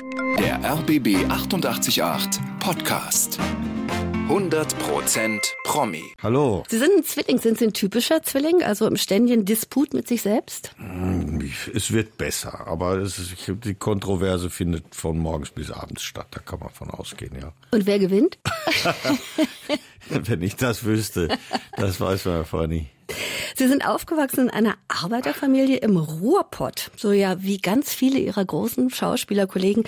Der RBB 888 Podcast. 100% Promi. Hallo. Sie sind ein Zwilling. Sind Sie ein typischer Zwilling? Also im ständigen Disput mit sich selbst? Es wird besser, aber es ist, die Kontroverse findet von morgens bis abends statt. Da kann man von ausgehen, ja. Und wer gewinnt? Wenn ich das wüsste, das weiß man ja vorher nie. Sie sind aufgewachsen in einer Arbeiterfamilie im Ruhrpott. So ja wie ganz viele Ihrer großen Schauspielerkollegen.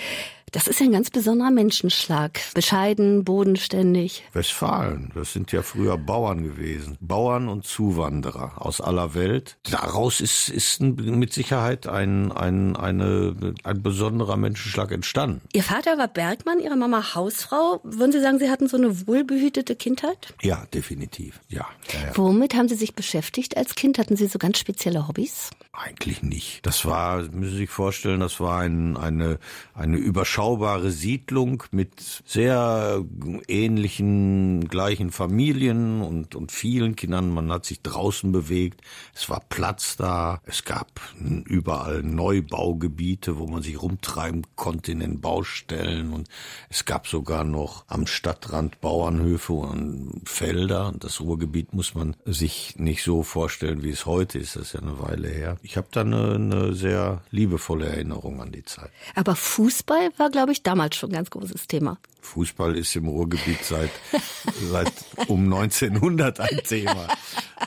Das ist ja ein ganz besonderer Menschenschlag. Bescheiden, bodenständig. Westfalen, das sind ja früher Bauern gewesen. Bauern und Zuwanderer aus aller Welt. Daraus ist, ist mit Sicherheit ein, ein, eine, ein besonderer Menschenschlag entstanden. Ihr Vater war Bergmann, Ihre Mama Hausfrau. Würden Sie sagen, Sie hatten so eine wohlbehütete Kindheit? Ja, definitiv. Ja, ja, ja. Womit haben Sie sich beschäftigt als Kind? Hatten Sie so ganz spezielle Hobbys? Eigentlich nicht. Das war, müssen Sie sich vorstellen, das war ein, eine, eine überschaubare Siedlung mit sehr ähnlichen, gleichen Familien und, und vielen Kindern. Man hat sich draußen bewegt. Es war Platz da. Es gab überall Neubaugebiete, wo man sich rumtreiben konnte in den Baustellen. Und es gab sogar noch am Stadtrand Bauernhöfe und Felder. Und das Ruhrgebiet muss man sich nicht so vorstellen, wie es heute ist. Das ist ja eine Weile her. Ich habe da eine, eine sehr liebevolle Erinnerung an die Zeit. Aber Fußball war, glaube ich, damals schon ein ganz großes Thema. Fußball ist im Ruhrgebiet seit, seit um 1900 ein Thema.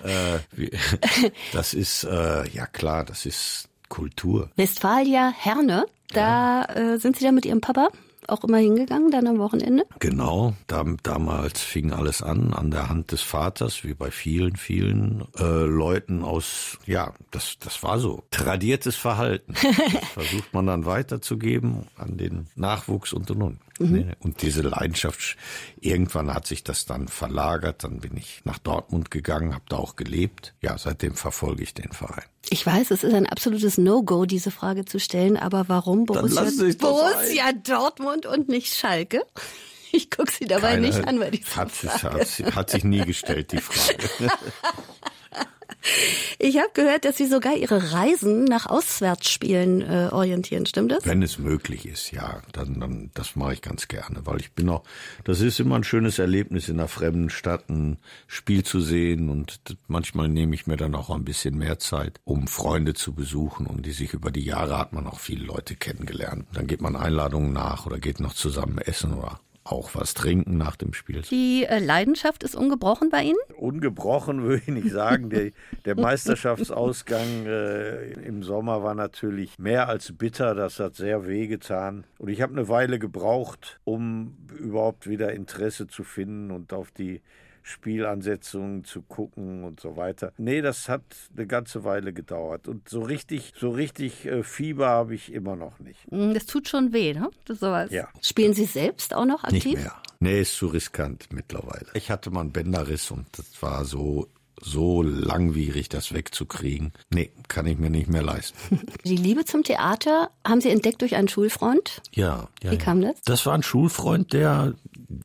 Äh, das ist, äh, ja klar, das ist Kultur. Westfalia Herne, da ja. äh, sind Sie da mit Ihrem Papa? Auch immer hingegangen, dann am Wochenende? Genau, da, damals fing alles an, an der Hand des Vaters, wie bei vielen, vielen äh, Leuten aus, ja, das, das war so, tradiertes Verhalten. Versucht man dann weiterzugeben an den Nachwuchs und und und. Mhm. Und diese Leidenschaft, irgendwann hat sich das dann verlagert, dann bin ich nach Dortmund gegangen, habe da auch gelebt. Ja, seitdem verfolge ich den Verein. Ich weiß, es ist ein absolutes No-Go, diese Frage zu stellen, aber warum Borussia, Borussia Dortmund und nicht Schalke? Ich gucke sie dabei Keine, nicht an, weil ich hat, sich, hat, hat sich nie gestellt, die Frage. Ich habe gehört, dass Sie sogar Ihre Reisen nach Auswärtsspielen äh, orientieren. Stimmt das? Wenn es möglich ist, ja, dann, dann das mache ich ganz gerne, weil ich bin auch. Das ist immer ein schönes Erlebnis in einer fremden Stadt ein Spiel zu sehen und manchmal nehme ich mir dann auch ein bisschen mehr Zeit, um Freunde zu besuchen und die sich über die Jahre hat man auch viele Leute kennengelernt. Dann geht man Einladungen nach oder geht noch zusammen essen oder auch was trinken nach dem Spiel. Die äh, Leidenschaft ist ungebrochen bei Ihnen? Ungebrochen würde ich nicht sagen. Der, der Meisterschaftsausgang äh, im Sommer war natürlich mehr als bitter. Das hat sehr wehgetan. Und ich habe eine Weile gebraucht, um überhaupt wieder Interesse zu finden und auf die Spielansetzungen zu gucken und so weiter. Nee, das hat eine ganze Weile gedauert. Und so richtig, so richtig äh, Fieber habe ich immer noch nicht. Hm, das tut schon weh, ne? Das sowas. Ja. Spielen Sie selbst auch noch aktiv? Nicht mehr. Nee, ist zu riskant mittlerweile. Ich hatte mal einen Bänderriss und das war so so langwierig, das wegzukriegen. Nee, kann ich mir nicht mehr leisten. Die Liebe zum Theater haben Sie entdeckt durch einen Schulfreund? Ja. ja Wie ja. kam das? Das war ein Schulfreund, der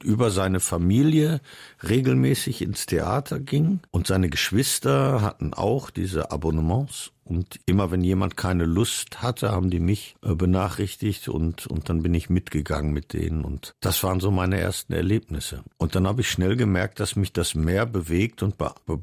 über seine Familie regelmäßig ins Theater ging und seine Geschwister hatten auch diese Abonnements und immer wenn jemand keine Lust hatte, haben die mich äh, benachrichtigt und, und dann bin ich mitgegangen mit denen. Und das waren so meine ersten Erlebnisse. Und dann habe ich schnell gemerkt, dass mich das mehr bewegt und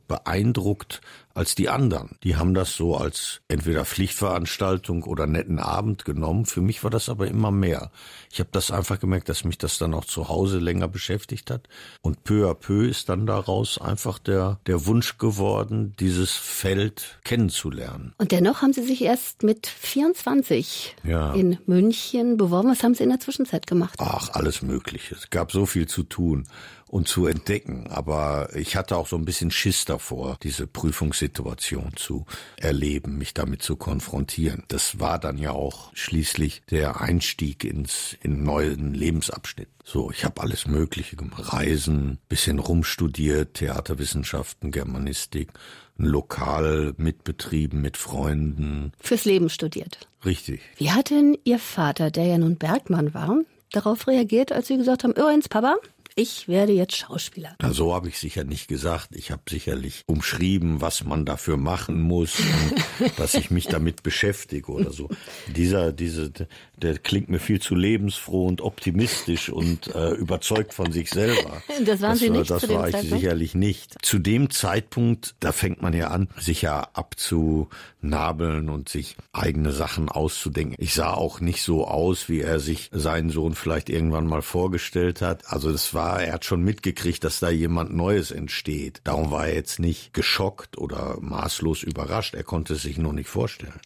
beeindruckt als die anderen. Die haben das so als entweder Pflichtveranstaltung oder netten Abend genommen. Für mich war das aber immer mehr. Ich habe das einfach gemerkt, dass mich das dann auch zu Hause länger beschäftigt hat. Und peu à peu ist dann daraus einfach der, der Wunsch geworden, dieses Feld kennenzulernen. Und dennoch haben Sie sich erst mit 24 ja. in München beworben. Was haben Sie in der Zwischenzeit gemacht? Ach, alles Mögliche. Es gab so viel zu tun und zu entdecken. Aber ich hatte auch so ein bisschen Schiss davor, diese Prüfungssituation zu erleben, mich damit zu konfrontieren. Das war dann ja auch schließlich der Einstieg ins in neuen Lebensabschnitt. So, ich habe alles Mögliche gemacht. Reisen, bisschen rumstudiert, Theaterwissenschaften, Germanistik, ein Lokal mitbetrieben mit Freunden. Fürs Leben studiert. Richtig. Wie hat denn Ihr Vater, der ja nun Bergmann war, darauf reagiert, als Sie gesagt haben, übrigens, Papa, ich werde jetzt Schauspieler. Na, so habe ich sicher nicht gesagt. Ich habe sicherlich umschrieben, was man dafür machen muss, dass ich mich damit beschäftige oder so. Dieser, diese, der klingt mir viel zu lebensfroh und optimistisch und äh, überzeugt von sich selber. Das waren das, Sie nicht Das zu dem war ich Zeitpunkt? sicherlich nicht. Zu dem Zeitpunkt, da fängt man ja an, sich ja abzunabeln und sich eigene Sachen auszudenken. Ich sah auch nicht so aus, wie er sich seinen Sohn vielleicht irgendwann mal vorgestellt hat. Also das war, er hat schon mitgekriegt, dass da jemand Neues entsteht. Darum war er jetzt nicht geschockt oder maßlos überrascht. Er konnte es sich noch nicht vorstellen.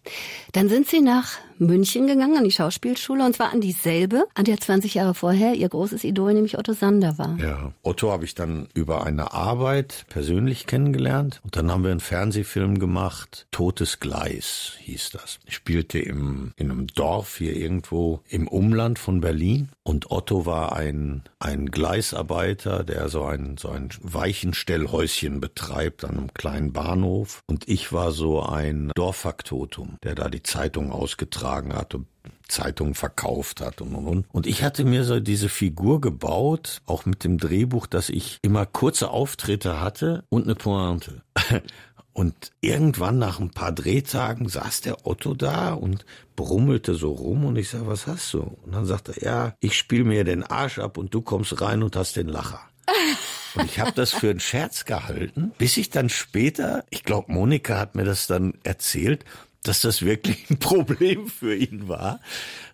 Dann sind Sie nach München gegangen, an die Schauspielschule, und zwar an dieselbe, an der 20 Jahre vorher Ihr großes Idol, nämlich Otto Sander war. Ja. Otto habe ich dann über eine Arbeit persönlich kennengelernt. Und dann haben wir einen Fernsehfilm gemacht. Totes Gleis hieß das. Ich spielte im, in einem Dorf hier irgendwo im Umland von Berlin. Und Otto war ein, ein Gleisarbeiter, der so ein, so ein Weichenstellhäuschen betreibt an einem kleinen Bahnhof. Und ich war so ein Dorffaktotum, der da die Zeitung ausgetragen hat und Zeitungen verkauft hat und und und. Und ich hatte mir so diese Figur gebaut, auch mit dem Drehbuch, dass ich immer kurze Auftritte hatte und eine Pointe. Und irgendwann nach ein paar Drehtagen saß der Otto da und brummelte so rum und ich sag, was hast du? Und dann sagte er, ja, ich spiel mir den Arsch ab und du kommst rein und hast den Lacher. Und ich habe das für einen Scherz gehalten, bis ich dann später, ich glaube, Monika hat mir das dann erzählt, dass das wirklich ein Problem für ihn war.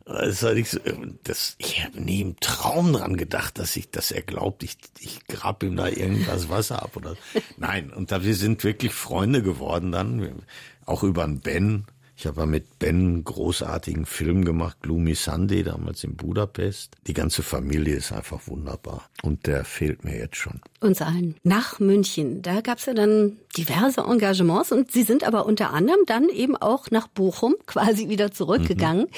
Das war nicht so, das, ich habe nie im Traum dran gedacht, dass ich, dass er glaubt, ich, ich grab ihm da irgendwas Wasser ab oder. Nein, und da wir sind wirklich Freunde geworden dann, auch über einen Ben. Ich habe mit Ben einen großartigen Film gemacht, Gloomy Sunday, damals in Budapest. Die ganze Familie ist einfach wunderbar. Und der fehlt mir jetzt schon. Uns allen. Nach München. Da gab es ja dann diverse Engagements und Sie sind aber unter anderem dann eben auch nach Bochum quasi wieder zurückgegangen mhm.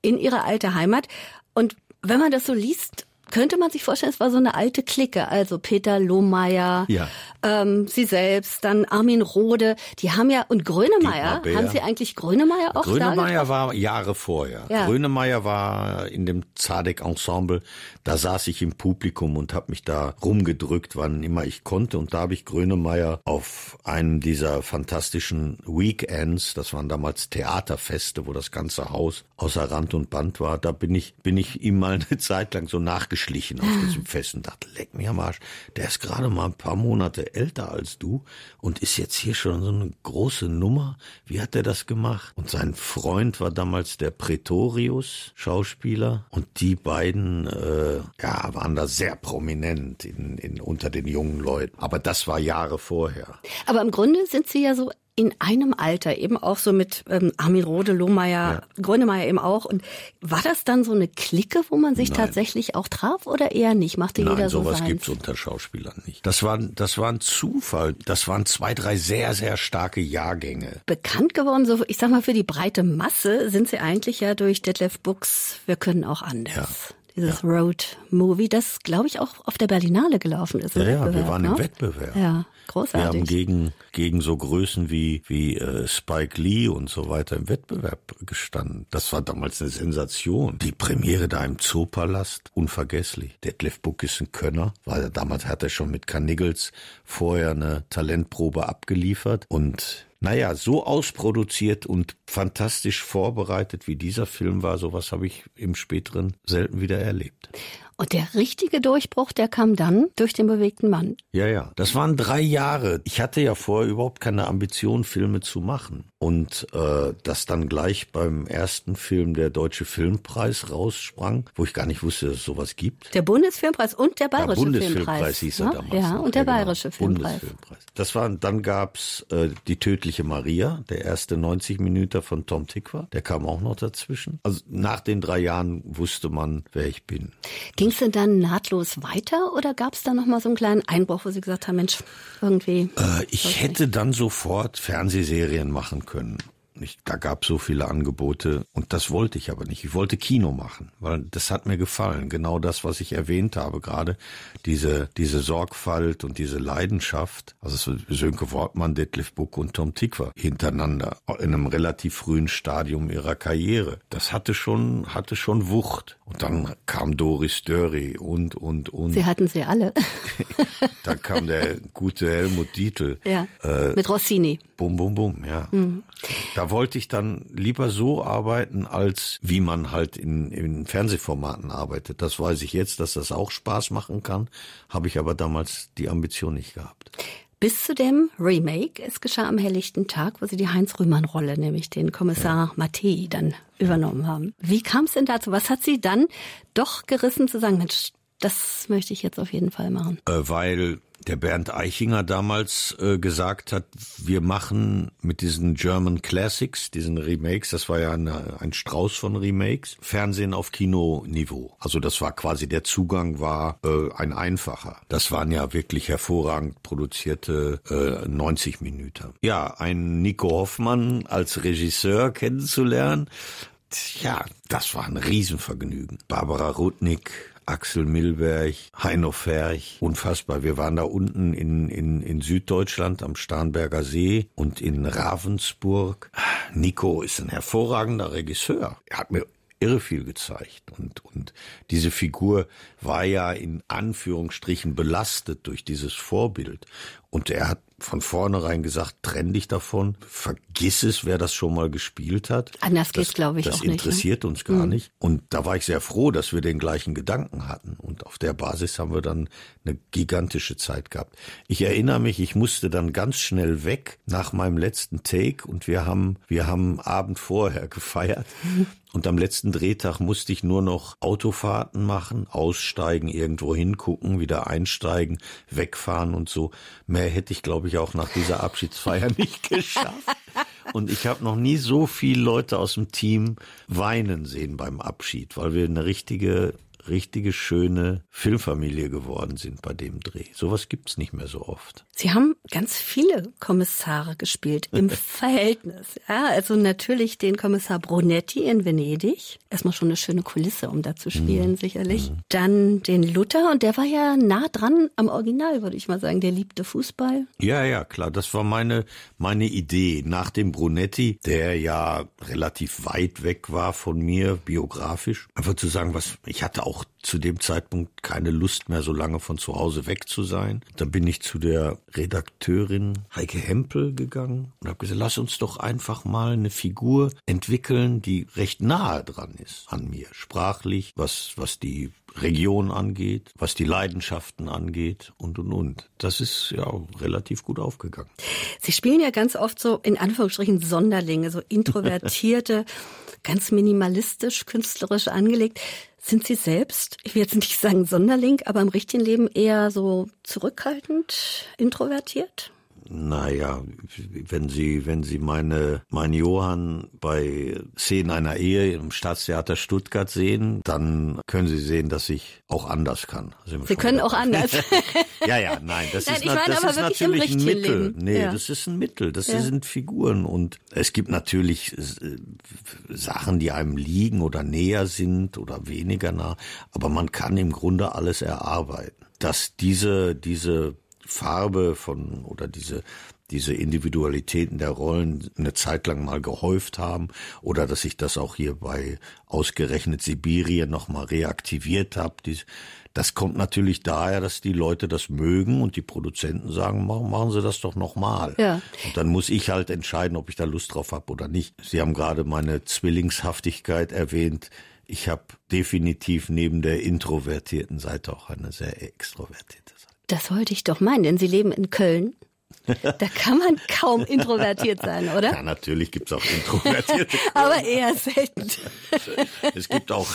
in Ihre alte Heimat. Und wenn man das so liest, könnte man sich vorstellen, es war so eine alte Clique. Also Peter Lohmeier, ja. ähm, Sie selbst, dann Armin Rohde. Die haben ja, und Grönemeyer, haben Sie eigentlich Grönemeyer auch Grönemeyer war Jahre vorher. Ja. Grönemeyer war in dem Zadek-Ensemble. Da saß ich im Publikum und habe mich da rumgedrückt, wann immer ich konnte. Und da habe ich Grönemeyer auf einem dieser fantastischen Weekends, das waren damals Theaterfeste, wo das ganze Haus außer Rand und Band war, da bin ich, bin ich ihm mal eine Zeit lang so nachgeschlichen auf diesem Fest und dachte, leck mir am Arsch, der ist gerade mal ein paar Monate älter als du und ist jetzt hier schon so eine große Nummer. Wie hat er das gemacht? Und sein Freund war damals der Pretorius, Schauspieler, und die beiden äh, ja, waren da sehr prominent in, in, unter den jungen Leuten. Aber das war Jahre vorher. Aber im Grunde sind Sie ja so in einem Alter, eben auch so mit ähm, Armin Rohde, Lohmeier, ja. Grönemeyer eben auch. Und war das dann so eine Clique, wo man sich Nein. tatsächlich auch traf oder eher nicht? Machte Nein, jeder so sowas seins? gibt's unter Schauspielern nicht. Das war, das war ein Zufall. Das waren zwei, drei sehr, sehr starke Jahrgänge. Bekannt geworden, so ich sag mal für die breite Masse, sind sie eigentlich ja durch Detlef Books Wir können auch anders. Ja dieses ja. Road-Movie, das, glaube ich, auch auf der Berlinale gelaufen ist. Ja, ja, wir waren ne? im Wettbewerb. Ja, großartig. Wir haben gegen, gegen so Größen wie, wie äh, Spike Lee und so weiter im Wettbewerb gestanden. Das war damals eine Sensation. Die Premiere da im Zoopalast, unvergesslich. Detlef Buck ist ein Könner, weil damals hat er schon mit Carniggles vorher eine Talentprobe abgeliefert und naja, so ausproduziert und fantastisch vorbereitet wie dieser Film war, sowas habe ich im späteren selten wieder erlebt. Und der richtige Durchbruch, der kam dann durch den bewegten Mann. Ja, ja. Das waren drei Jahre. Ich hatte ja vorher überhaupt keine Ambition, Filme zu machen. Und äh, das dann gleich beim ersten Film der Deutsche Filmpreis raussprang, wo ich gar nicht wusste, dass es sowas gibt. Der Bundesfilmpreis und der Bayerische ja, Bundesfilmpreis Filmpreis. hieß er ja? damals. Ja, noch. und der ja, genau. Bayerische Filmpreis. Bundesfilmpreis. Das war, dann gab's äh, Die tödliche Maria, der erste 90 Minuten von Tom Tikva. Der kam auch noch dazwischen. Also nach den drei Jahren wusste man, wer ich bin. Ging es denn dann nahtlos weiter oder gab es da noch mal so einen kleinen Einbruch, wo Sie gesagt haben, Mensch, irgendwie. Äh, ich hätte dann sofort Fernsehserien machen können. Ich, da gab so viele Angebote und das wollte ich aber nicht. Ich wollte Kino machen, weil das hat mir gefallen. Genau das, was ich erwähnt habe gerade, diese diese Sorgfalt und diese Leidenschaft. Also Sönke Wortmann, Detlef Buck und Tom Tickwer hintereinander in einem relativ frühen Stadium ihrer Karriere. Das hatte schon hatte schon Wucht. Und dann kam Doris Dörri und und und. Sie hatten sie alle. dann kam der gute Helmut Dietl. Ja. Äh, mit Rossini. Bum bum bum, ja. Mhm. Da wollte ich dann lieber so arbeiten, als wie man halt in, in Fernsehformaten arbeitet. Das weiß ich jetzt, dass das auch Spaß machen kann, habe ich aber damals die Ambition nicht gehabt. Bis zu dem Remake, es geschah am helllichten Tag, wo Sie die Heinz-Rühmann-Rolle, nämlich den Kommissar ja. Mattei, dann übernommen haben. Wie kam es denn dazu? Was hat Sie dann doch gerissen zu sagen, Mensch, das möchte ich jetzt auf jeden Fall machen? Äh, weil der Bernd Eichinger damals äh, gesagt hat, wir machen mit diesen German Classics, diesen Remakes, das war ja eine, ein Strauß von Remakes, Fernsehen auf Kinoniveau. Also das war quasi der Zugang war äh, ein einfacher. Das waren ja wirklich hervorragend produzierte äh, 90 Minuten. Ja, ein Nico Hoffmann als Regisseur kennenzulernen, ja, das war ein Riesenvergnügen. Barbara Rudnick, Axel Milberg, Heino Ferch, unfassbar. Wir waren da unten in, in, in Süddeutschland am Starnberger See und in Ravensburg. Nico ist ein hervorragender Regisseur. Er hat mir irre viel gezeigt und, und diese Figur war ja in Anführungsstrichen belastet durch dieses Vorbild und er hat von vornherein gesagt, trenn dich davon, vergiss es, wer das schon mal gespielt hat. Anders geht's, glaube ich, das auch nicht. Das ne? interessiert ne? uns gar mhm. nicht. Und da war ich sehr froh, dass wir den gleichen Gedanken hatten. Und auf der Basis haben wir dann eine gigantische Zeit gehabt. Ich erinnere mich, ich musste dann ganz schnell weg nach meinem letzten Take und wir haben, wir haben Abend vorher gefeiert. Und am letzten Drehtag musste ich nur noch Autofahrten machen, aussteigen, irgendwo hingucken, wieder einsteigen, wegfahren und so. Mehr hätte ich, glaube ich, auch nach dieser Abschiedsfeier nicht geschafft. Und ich habe noch nie so viele Leute aus dem Team weinen sehen beim Abschied, weil wir eine richtige richtige schöne Filmfamilie geworden sind bei dem Dreh. Sowas gibt's nicht mehr so oft. Sie haben ganz viele Kommissare gespielt im Verhältnis. Ja, also natürlich den Kommissar Brunetti in Venedig. Erstmal schon eine schöne Kulisse, um da zu spielen, mhm. sicherlich. Mhm. Dann den Luther und der war ja nah dran am Original, würde ich mal sagen. Der liebte Fußball. Ja, ja, klar. Das war meine, meine Idee. Nach dem Brunetti, der ja relativ weit weg war von mir, biografisch, einfach zu sagen, was, ich hatte auch pour zu dem Zeitpunkt keine Lust mehr, so lange von zu Hause weg zu sein. Dann bin ich zu der Redakteurin Heike Hempel gegangen und habe gesagt, lass uns doch einfach mal eine Figur entwickeln, die recht nahe dran ist an mir, sprachlich, was, was die Region angeht, was die Leidenschaften angeht und und und. Das ist ja relativ gut aufgegangen. Sie spielen ja ganz oft so in Anführungsstrichen Sonderlinge, so introvertierte, ganz minimalistisch, künstlerisch angelegt. Sind Sie selbst, ich will jetzt nicht sagen Sonderling, aber im richtigen Leben eher so zurückhaltend, introvertiert? Naja, wenn Sie, wenn Sie meine, mein Johann bei Szenen einer Ehe im Staatstheater Stuttgart sehen, dann können Sie sehen, dass ich auch anders kann. Sie können auch anders. ja, ja, nein, das nein, ist, na, das ist natürlich ein Mittel. Leben. Nee, ja. das ist ein Mittel. Das ja. sind Figuren und es gibt natürlich äh, Sachen, die einem liegen oder näher sind oder weniger nah, aber man kann im Grunde alles erarbeiten. Dass diese, diese Farbe von oder diese diese Individualitäten der Rollen eine Zeit lang mal gehäuft haben oder dass ich das auch hier bei ausgerechnet Sibirien nochmal reaktiviert habe. Das kommt natürlich daher, dass die Leute das mögen und die Produzenten sagen, machen, Sie das doch nochmal. Ja. Und dann muss ich halt entscheiden, ob ich da Lust drauf habe oder nicht. Sie haben gerade meine Zwillingshaftigkeit erwähnt. Ich habe definitiv neben der introvertierten Seite auch eine sehr extrovertierte. Das wollte ich doch meinen, denn Sie leben in Köln. Da kann man kaum introvertiert sein, oder? Ja, natürlich gibt's auch introvertierte. Aber eher selten. es gibt auch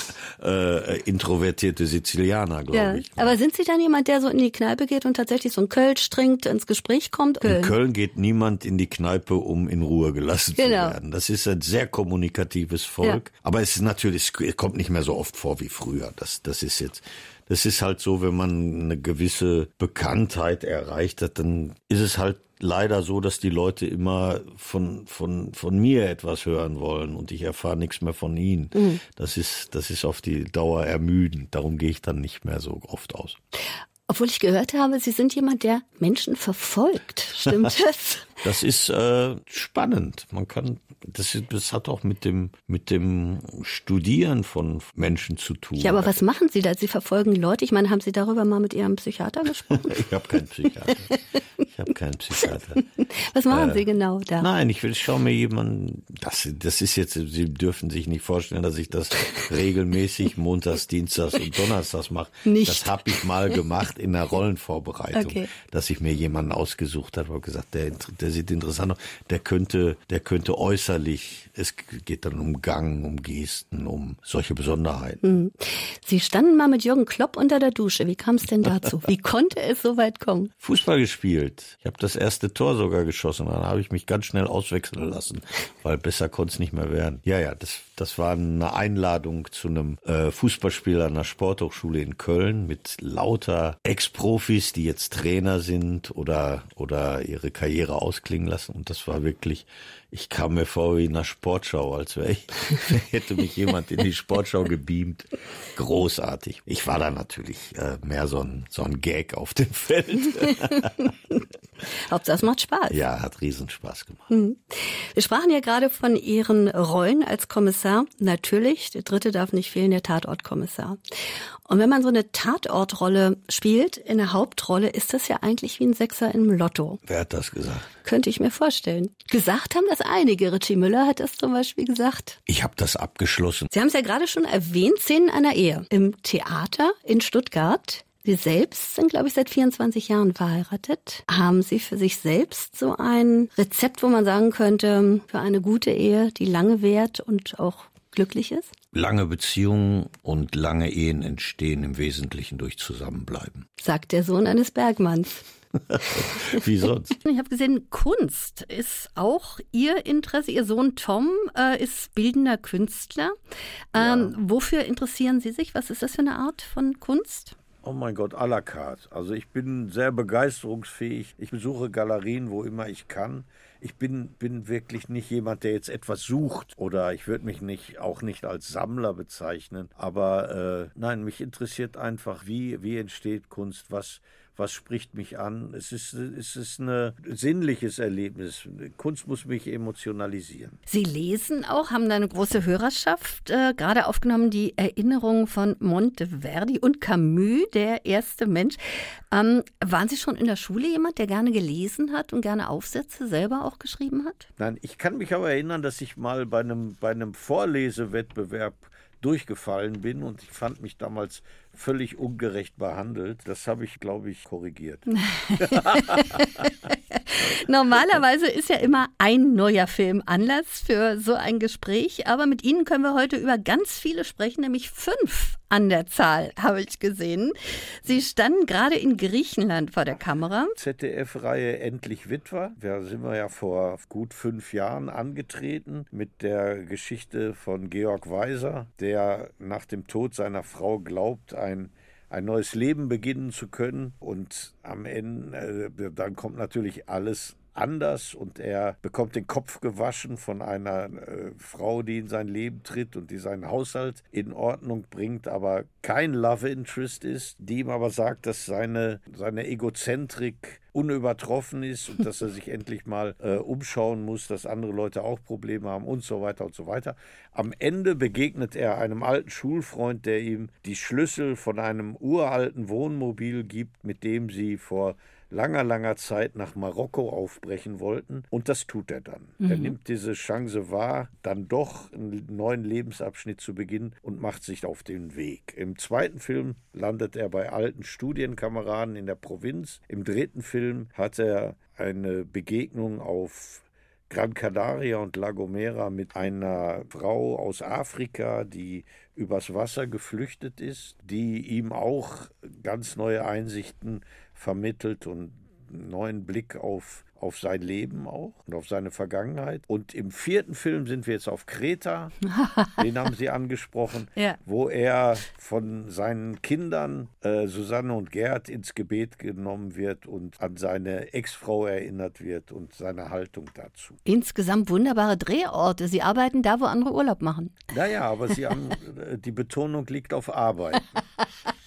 äh, introvertierte Sizilianer, glaube ja. ich. Aber sind Sie dann jemand, der so in die Kneipe geht und tatsächlich so ein Kölsch trinkt, ins Gespräch kommt? Köln. In Köln geht niemand in die Kneipe, um in Ruhe gelassen genau. zu werden. Das ist ein sehr kommunikatives Volk. Ja. Aber es ist natürlich, es kommt nicht mehr so oft vor wie früher. Das, das ist jetzt das ist halt so, wenn man eine gewisse Bekanntheit erreicht hat, dann ist es halt leider so, dass die Leute immer von, von, von mir etwas hören wollen und ich erfahre nichts mehr von ihnen. Mhm. Das ist, das ist auf die Dauer ermüdend. Darum gehe ich dann nicht mehr so oft aus. Obwohl ich gehört habe, Sie sind jemand, der Menschen verfolgt. Stimmt das? Das ist äh, spannend. Man kann, das, das hat auch mit dem, mit dem Studieren von Menschen zu tun. Ja, aber was machen Sie da? Sie verfolgen Leute. Ich meine, haben Sie darüber mal mit Ihrem Psychiater gesprochen? ich habe keinen Psychiater. Ich habe keinen Psychiater. Was machen äh, Sie genau da? Nein, ich will, schaue mir jemanden, das, das ist jetzt, Sie dürfen sich nicht vorstellen, dass ich das regelmäßig montags, dienstags und donnerstags mache. Nicht. Das habe ich mal gemacht in der Rollenvorbereitung, okay. dass ich mir jemanden ausgesucht habe und gesagt, der, der sieht interessant aus, der könnte, der könnte äußerlich, es geht dann um Gang, um Gesten, um solche Besonderheiten. Mhm. Sie standen mal mit Jürgen Klopp unter der Dusche. Wie kam es denn dazu? Wie konnte es so weit kommen? Fußball gespielt. Ich habe das erste Tor sogar geschossen. Dann habe ich mich ganz schnell auswechseln lassen, weil besser konnte es nicht mehr werden. Ja, ja, das, das war eine Einladung zu einem äh, Fußballspiel an der Sporthochschule in Köln mit lauter Ex-Profis, die jetzt Trainer sind oder, oder ihre Karriere ausklingen lassen. Und das war wirklich, ich kam mir vor wie in einer Sportschau, als wäre ich, hätte mich jemand in die Sportschau gebeamt. Großartig. Ich war da natürlich äh, mehr so ein, so ein Gag auf dem Feld. Hauptsache es macht Spaß. Ja, hat Riesenspaß gemacht. Mhm. Wir sprachen ja gerade von Ihren Rollen als Kommissar. Natürlich, der dritte darf nicht fehlen, der Tatortkommissar. Und wenn man so eine Tatortrolle spielt, in der Hauptrolle, ist das ja eigentlich wie ein Sechser im Lotto. Wer hat das gesagt? Könnte ich mir vorstellen. Gesagt haben das einige. Richie Müller hat das zum Beispiel gesagt. Ich habe das abgeschlossen. Sie haben es ja gerade schon erwähnt, Szenen einer Ehe. Im Theater in Stuttgart. Sie selbst sind, glaube ich, seit 24 Jahren verheiratet. Haben Sie für sich selbst so ein Rezept, wo man sagen könnte, für eine gute Ehe, die lange währt und auch glücklich ist? Lange Beziehungen und lange Ehen entstehen im Wesentlichen durch Zusammenbleiben. Sagt der Sohn eines Bergmanns. Wie sonst? Ich habe gesehen, Kunst ist auch Ihr Interesse. Ihr Sohn Tom äh, ist bildender Künstler. Ähm, ja. Wofür interessieren Sie sich? Was ist das für eine Art von Kunst? Oh mein Gott, à la carte. Also ich bin sehr begeisterungsfähig. Ich besuche Galerien, wo immer ich kann ich bin, bin wirklich nicht jemand, der jetzt etwas sucht oder ich würde mich nicht auch nicht als Sammler bezeichnen. Aber äh, nein, mich interessiert einfach, wie, wie entsteht Kunst, was, was spricht mich an. Es ist, es ist ein sinnliches Erlebnis. Kunst muss mich emotionalisieren. Sie lesen auch, haben da eine große Hörerschaft äh, gerade aufgenommen, die Erinnerungen von Monteverdi und Camus, der erste Mensch. Ähm, waren Sie schon in der Schule jemand, der gerne gelesen hat und gerne Aufsätze selber auch geschrieben hat? Nein, ich kann mich aber erinnern, dass ich mal bei einem, bei einem Vorlesewettbewerb durchgefallen bin und ich fand mich damals völlig ungerecht behandelt. Das habe ich, glaube ich, korrigiert. Normalerweise ist ja immer ein neuer Film Anlass für so ein Gespräch, aber mit Ihnen können wir heute über ganz viele sprechen, nämlich fünf an der Zahl, habe ich gesehen. Sie standen gerade in Griechenland vor der Kamera. ZDF-Reihe Endlich Witwer. Da sind wir ja vor gut fünf Jahren angetreten mit der Geschichte von Georg Weiser, der nach dem Tod seiner Frau glaubt, ein ein neues Leben beginnen zu können. Und am Ende, äh, dann kommt natürlich alles anders und er bekommt den Kopf gewaschen von einer äh, Frau, die in sein Leben tritt und die seinen Haushalt in Ordnung bringt, aber kein Love Interest ist, die ihm aber sagt, dass seine, seine Egozentrik unübertroffen ist und dass er sich endlich mal äh, umschauen muss, dass andere Leute auch Probleme haben und so weiter und so weiter. Am Ende begegnet er einem alten Schulfreund, der ihm die Schlüssel von einem uralten Wohnmobil gibt, mit dem sie vor langer, langer Zeit nach Marokko aufbrechen wollten. Und das tut er dann. Mhm. Er nimmt diese Chance wahr, dann doch einen neuen Lebensabschnitt zu beginnen und macht sich auf den Weg. Im zweiten Film landet er bei alten Studienkameraden in der Provinz. Im dritten Film hat er eine Begegnung auf Gran Canaria und La Gomera mit einer Frau aus Afrika, die übers Wasser geflüchtet ist, die ihm auch ganz neue Einsichten vermittelt und einen neuen Blick auf, auf sein Leben auch und auf seine Vergangenheit. Und im vierten Film sind wir jetzt auf Kreta, den haben Sie angesprochen, Ja. wo er von seinen Kindern äh, Susanne und Gerd ins Gebet genommen wird und an seine Ex-Frau erinnert wird und seine Haltung dazu. Insgesamt wunderbare Drehorte. Sie arbeiten da, wo andere Urlaub machen. Naja, aber Sie haben, äh, die Betonung liegt auf Arbeit.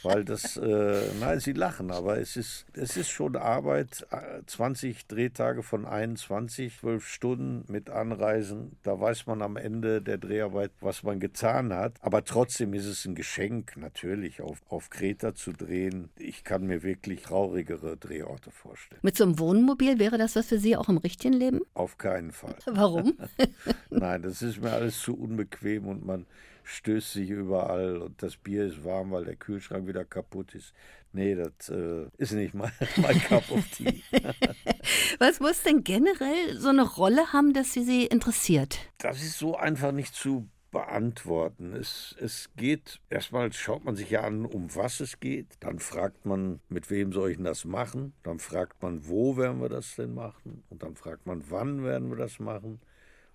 Weil das, äh, nein, Sie lachen, aber es ist, es ist schon Arbeit. äh, 20 Drehtage von 21, 12 Stunden mit Anreisen. Da weiß man am Ende der Dreharbeit, was man getan hat. Aber trotzdem ist es ein Geschenk, natürlich, auf, auf Kreta zu drehen. Ich kann mir wirklich traurigere Drehorte vorstellen. Mit so einem Wohnmobil wäre das was für Sie auch im richtigen Leben? Auf keinen Fall. Warum? Nein, das ist mir alles zu unbequem und man stößt sich überall und das Bier ist warm, weil der Kühlschrank wieder kaputt ist. Nee, das äh, ist nicht mein, mein Cup of Tea. Was muss denn generell so eine Rolle haben, dass sie Sie interessiert? Das ist so einfach nicht zu beantworten. Es, es geht, erstmal schaut man sich ja an, um was es geht. Dann fragt man, mit wem soll ich denn das machen? Dann fragt man, wo werden wir das denn machen? Und dann fragt man, wann werden wir das machen?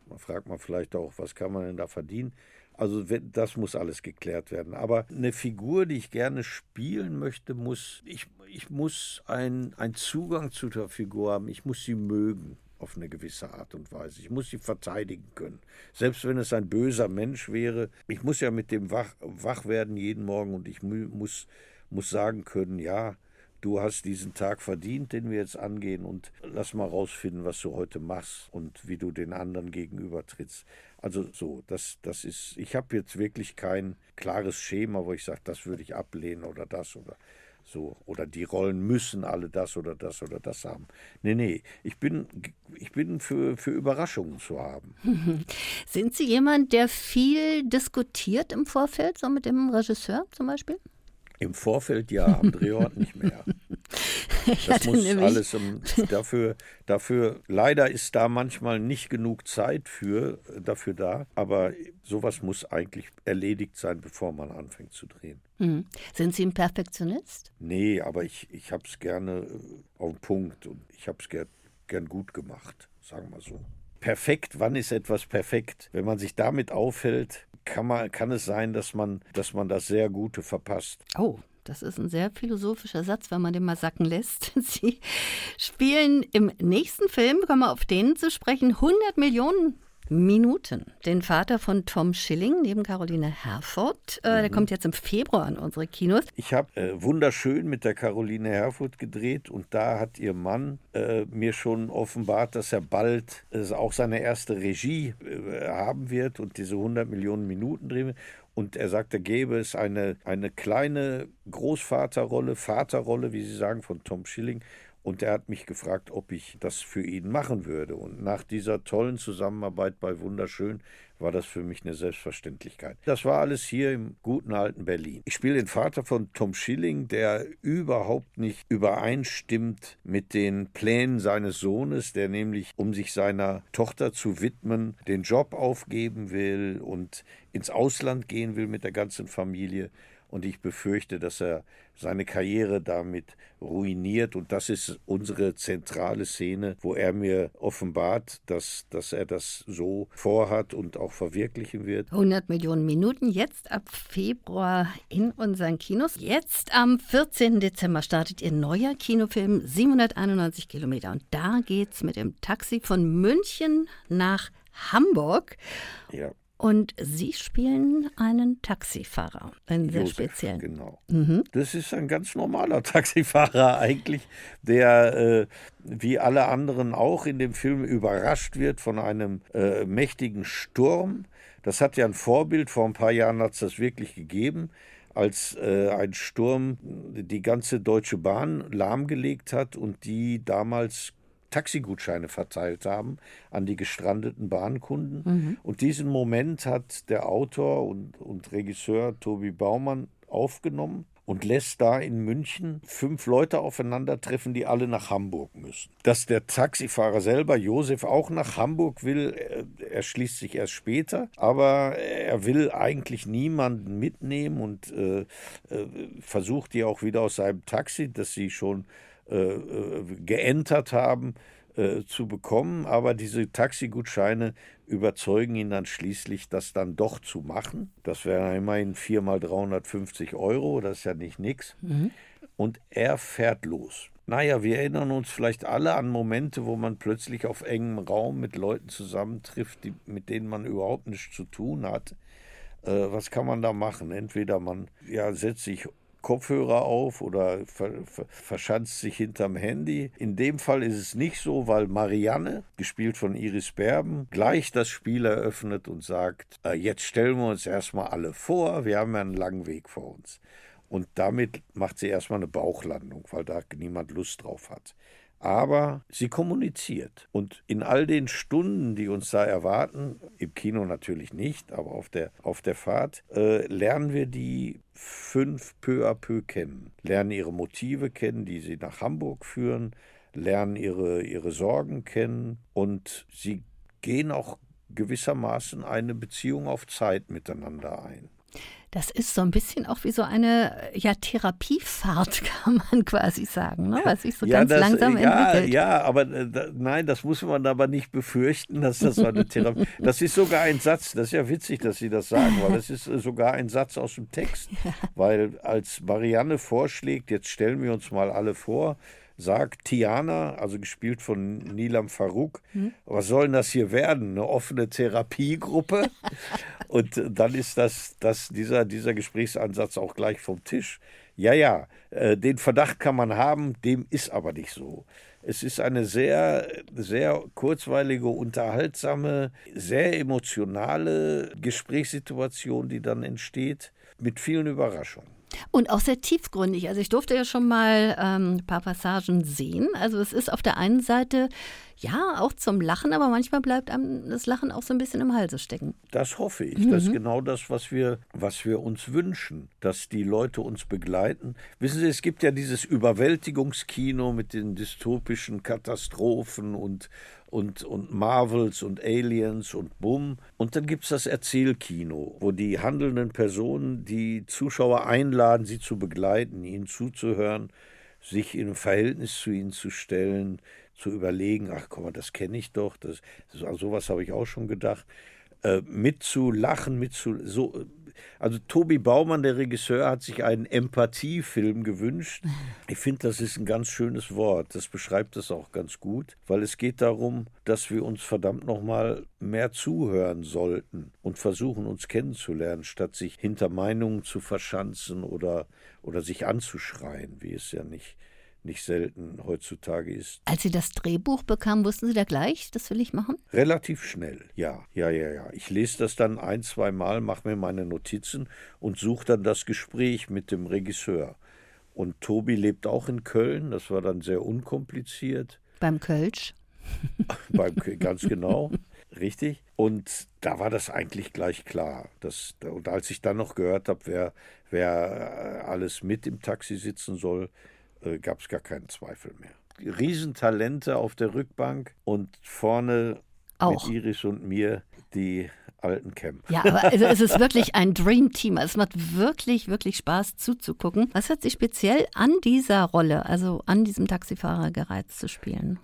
Dann fragt man vielleicht auch, was kann man denn da verdienen? Also das muss alles geklärt werden. Aber eine Figur, die ich gerne spielen möchte, muss, ich, ich muss einen Zugang zu der Figur haben. Ich muss sie mögen auf eine gewisse Art und Weise. Ich muss sie verteidigen können. Selbst wenn es ein böser Mensch wäre, ich muss ja mit dem wach, wach werden jeden Morgen und ich mu- muss, muss sagen können, ja, du hast diesen Tag verdient, den wir jetzt angehen und lass mal rausfinden, was du heute machst und wie du den anderen gegenüber trittst. Also so, das, das ist, ich habe jetzt wirklich kein klares Schema, wo ich sage, das würde ich ablehnen oder das oder so. Oder die Rollen müssen alle das oder das oder das haben. Nee, nee, ich bin, ich bin für, für Überraschungen zu haben. Sind Sie jemand, der viel diskutiert im Vorfeld, so mit dem Regisseur zum Beispiel? Im Vorfeld ja, am Drehort nicht mehr. Das muss alles im, dafür, dafür, leider ist da manchmal nicht genug Zeit für, dafür da, aber sowas muss eigentlich erledigt sein, bevor man anfängt zu drehen. Hm. Sind Sie ein Perfektionist? Nee, aber ich, ich habe es gerne äh, auf den Punkt und ich habe es gern, gern gut gemacht, sagen wir so. Perfekt, wann ist etwas perfekt? Wenn man sich damit aufhält, kann, man, kann es sein, dass man, dass man das sehr Gute verpasst. Oh, das ist ein sehr philosophischer Satz, wenn man den mal sacken lässt. Sie spielen im nächsten Film, kommen wir auf den zu sprechen, 100 Millionen Minuten. Den Vater von Tom Schilling neben Caroline Herford. Äh, Der kommt jetzt im Februar an unsere Kinos. Ich habe äh, wunderschön mit der Caroline Herfurth gedreht und da hat ihr Mann äh, mir schon offenbart, dass er bald äh, auch seine erste Regie äh, haben wird und diese 100 Millionen Minuten drehen wird. Und er sagte, gäbe es eine, eine kleine Großvaterrolle, Vaterrolle, wie Sie sagen, von Tom Schilling. Und er hat mich gefragt, ob ich das für ihn machen würde. Und nach dieser tollen Zusammenarbeit bei Wunderschön war das für mich eine Selbstverständlichkeit. Das war alles hier im guten alten Berlin. Ich spiele den Vater von Tom Schilling, der überhaupt nicht übereinstimmt mit den Plänen seines Sohnes, der nämlich, um sich seiner Tochter zu widmen, den Job aufgeben will und ins Ausland gehen will mit der ganzen Familie. Und ich befürchte, dass er seine Karriere damit ruiniert. Und das ist unsere zentrale Szene, wo er mir offenbart, dass, dass er das so vorhat und auch verwirklichen wird. 100 Millionen Minuten jetzt ab Februar in unseren Kinos. Jetzt am 14. Dezember startet ihr neuer Kinofilm 791 Kilometer. Und da geht's mit dem Taxi von München nach Hamburg. Ja, Und Sie spielen einen Taxifahrer, einen sehr Josef, speziellen. Genau. Das ist ein ganz normaler Taxifahrer eigentlich, der äh, wie alle anderen auch in dem Film überrascht wird von einem äh, mächtigen Sturm. Das hat ja ein Vorbild, vor ein paar Jahren hat es das wirklich gegeben, als äh, ein Sturm die ganze Deutsche Bahn lahmgelegt hat und die damals Taxigutscheine verteilt haben an die gestrandeten Bahnkunden. Und diesen Moment hat der Autor und, und Regisseur Tobi Baumann aufgenommen und lässt da in München fünf Leute aufeinandertreffen, die alle nach Hamburg müssen. Dass der Taxifahrer selber, Josef, auch nach Hamburg will, er- erschließt sich erst später, aber er will eigentlich niemanden mitnehmen und äh, äh, versucht die auch wieder aus seinem Taxi, das sie schon äh, äh, geentert haben, äh, zu bekommen, aber diese Taxigutscheine überzeugen ihn dann schließlich, das dann doch zu machen. Das wären immerhin viermal 350 Euro, das ist ja nicht nix. Mhm. Und er fährt los. Naja, wir erinnern uns vielleicht alle an Momente, wo man plötzlich auf engem Raum mit Leuten zusammentrifft, die, mit denen man überhaupt nichts zu tun hat. Äh, was kann man da machen? Entweder man ja, setzt sich Kopfhörer auf oder ver, ver, verschanzt sich hinterm Handy. In dem Fall ist es nicht so, weil Marianne, gespielt von Iris Berben, gleich das Spiel eröffnet und sagt, äh, jetzt stellen wir uns erstmal alle vor, wir haben ja einen langen Weg vor uns. Und damit macht sie erstmal eine Bauchlandung, weil da niemand Lust drauf hat aber sie kommuniziert. Und in all den Stunden, die uns da erwarten, im Kino natürlich nicht, aber auf der, auf der Fahrt, äh, lernen wir die fünf peu à peu kennen, lernen ihre Motive kennen, die sie nach Hamburg führen, lernen ihre, ihre Sorgen kennen und sie gehen auch gewissermaßen eine Beziehung auf Zeit miteinander ein. Das ist so ein bisschen auch wie so eine ja, Therapiefahrt, kann man quasi sagen, ne? was sich so ja, ganz das, langsam ja, entwickelt. Ja, aber äh, da, nein, das muss man aber nicht befürchten, dass das so eine Therapie Das ist sogar ein Satz, das ist ja witzig, dass Sie das sagen, weil das ist äh, sogar ein Satz aus dem Text. Weil als Marianne vorschlägt, jetzt stellen wir uns mal alle vor, sagt Tiana, also gespielt von Nilam Farouk, hm? was soll denn das hier werden? Eine offene Therapiegruppe? Und dann ist das, das dieser, dieser Gesprächsansatz auch gleich vom Tisch. Ja, ja, äh, den Verdacht kann man haben, dem ist aber nicht so. Es ist eine sehr, sehr kurzweilige, unterhaltsame, sehr emotionale Gesprächssituation, die dann entsteht, mit vielen Überraschungen. Und auch sehr tiefgründig. Also ich durfte ja schon mal ähm, ein paar Passagen sehen. Also es ist auf der einen Seite ja auch zum Lachen, aber manchmal bleibt einem das Lachen auch so ein bisschen im Halse stecken. Das hoffe ich. Mhm. Das ist mhm. genau das, was wir, was wir uns wünschen, dass die Leute uns begleiten. Wissen Sie, es gibt ja dieses Überwältigungskino mit den dystopischen Katastrophen und und, und Marvels und Aliens und Bumm. Und dann gibt es das Erzählkino, wo die handelnden Personen die Zuschauer einladen, sie zu begleiten, ihnen zuzuhören, sich in ein Verhältnis zu ihnen zu stellen, zu überlegen, ach komm mal, das kenne ich doch, das, sowas habe ich auch schon gedacht. Äh, mitzulachen, mitzu, so, also Tobi Baumann, der Regisseur, hat sich einen Empathiefilm gewünscht. Ich finde, das ist ein ganz schönes Wort. Das beschreibt das auch ganz gut, weil es geht darum, dass wir uns verdammt nochmal mehr zuhören sollten und versuchen, uns kennenzulernen, statt sich hinter Meinungen zu verschanzen oder, oder sich anzuschreien, wie es ja nicht nicht selten heutzutage ist. Als Sie das Drehbuch bekamen, wussten Sie da gleich, das will ich machen? Relativ schnell, ja. Ja, ja, ja. Ich lese das dann ein, zwei Mal, mache mir meine Notizen und suche dann das Gespräch mit dem Regisseur. Und Tobi lebt auch in Köln, das war dann sehr unkompliziert. Beim Kölsch? Beim, ganz genau, richtig. Und da war das eigentlich gleich klar. Das, und als ich dann noch gehört habe, wer, wer alles mit im Taxi sitzen soll, äh, gab es gar keinen Zweifel mehr. Riesentalente auf der Rückbank und vorne Auch. mit Iris und mir die alten Camp. Ja, aber also es ist wirklich ein Dream Team. Es macht wirklich, wirklich Spaß zuzugucken. Was hat sich speziell an dieser Rolle, also an diesem Taxifahrer gereizt zu spielen?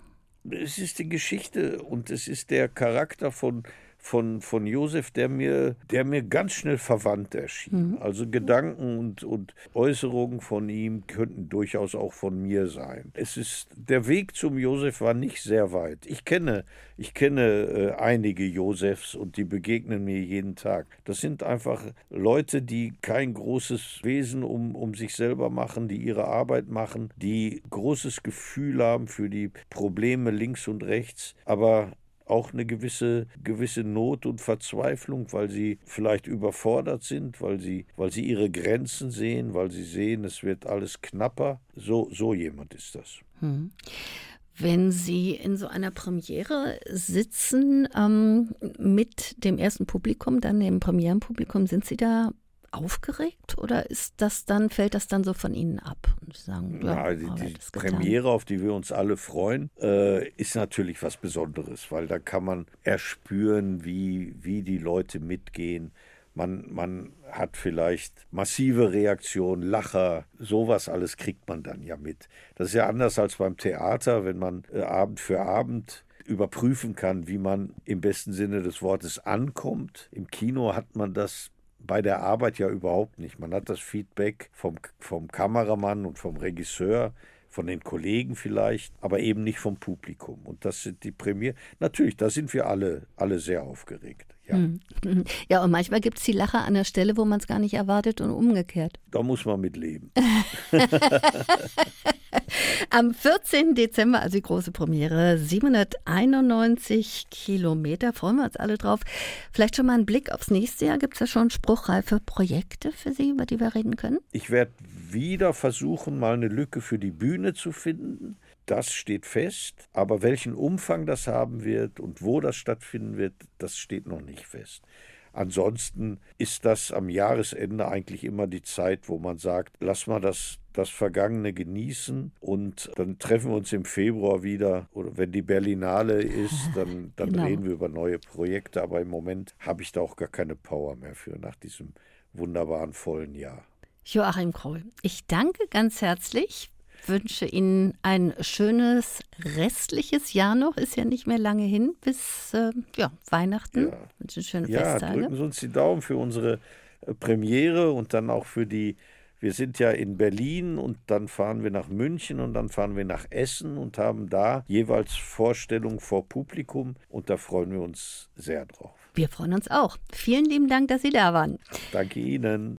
Es ist die Geschichte und es ist der Charakter von von, von Josef, der mir, der mir ganz schnell verwandt erschien. Mhm. Also Gedanken und, und Äußerungen von ihm könnten durchaus auch von mir sein. Es ist, der Weg zum Josef war nicht sehr weit. Ich kenne, ich kenne äh, einige Josefs und die begegnen mir jeden Tag. Das sind einfach Leute, die kein großes Wesen um, um sich selber machen, die ihre Arbeit machen, die großes Gefühl haben für die Probleme links und rechts, aber auch eine gewisse, gewisse Not und Verzweiflung, weil sie vielleicht überfordert sind, weil sie, weil sie ihre Grenzen sehen, weil sie sehen, es wird alles knapper. So, so jemand ist das. Hm. Wenn Sie in so einer Premiere sitzen ähm, mit dem ersten Publikum, dann dem Premierenpublikum, sind Sie da aufgeregt oder ist das dann, fällt das dann so von Ihnen ab? Und sagen, ja, ja die, die Premiere, auf die wir uns alle freuen, äh, ist natürlich was Besonderes, weil da kann man erspüren, wie, wie die Leute mitgehen. Man, man hat vielleicht massive Reaktionen, Lacher, sowas alles kriegt man dann ja mit. Das ist ja anders als beim Theater, wenn man äh, Abend für Abend überprüfen kann, wie man im besten Sinne des Wortes ankommt. Im Kino hat man das bei der Arbeit ja überhaupt nicht. Man hat das Feedback vom, vom Kameramann und vom Regisseur, von den Kollegen vielleicht, aber eben nicht vom Publikum. Und das sind die Premiere. Natürlich, da sind wir alle, alle sehr aufgeregt. Ja, hm. ja und manchmal gibt es die Lache an der Stelle, wo man es gar nicht erwartet und umgekehrt. Da muss man mit leben. Am 14. Dezember, also die große Premiere, 791 Kilometer, freuen wir uns alle drauf. Vielleicht schon mal einen Blick aufs nächste Jahr. Gibt es da schon spruchreife Projekte für Sie, über die wir reden können? Ich werde wieder versuchen, mal eine Lücke für die Bühne zu finden. Das steht fest, aber welchen Umfang das haben wird und wo das stattfinden wird, das steht noch nicht fest. Ansonsten ist das am Jahresende eigentlich immer die Zeit, wo man sagt, lass mal das, das Vergangene genießen und dann treffen wir uns im Februar wieder. Oder wenn die Berlinale ist, dann, dann genau. reden wir über neue Projekte. Aber im Moment habe ich da auch gar keine Power mehr für nach diesem wunderbaren vollen Jahr. Joachim Kroll, ich danke ganz herzlich wünsche Ihnen ein schönes restliches Jahr noch. Ist ja nicht mehr lange hin bis äh, ja, Weihnachten. Ja. Wünsche schöne ja, Festtage. drücken Sie uns die Daumen für unsere äh, Premiere und dann auch für die. Wir sind ja in Berlin und dann fahren wir nach München und dann fahren wir nach Essen und haben da jeweils Vorstellungen vor Publikum und da freuen wir uns sehr drauf. Wir freuen uns auch. Vielen lieben Dank, dass Sie da waren. Danke Ihnen.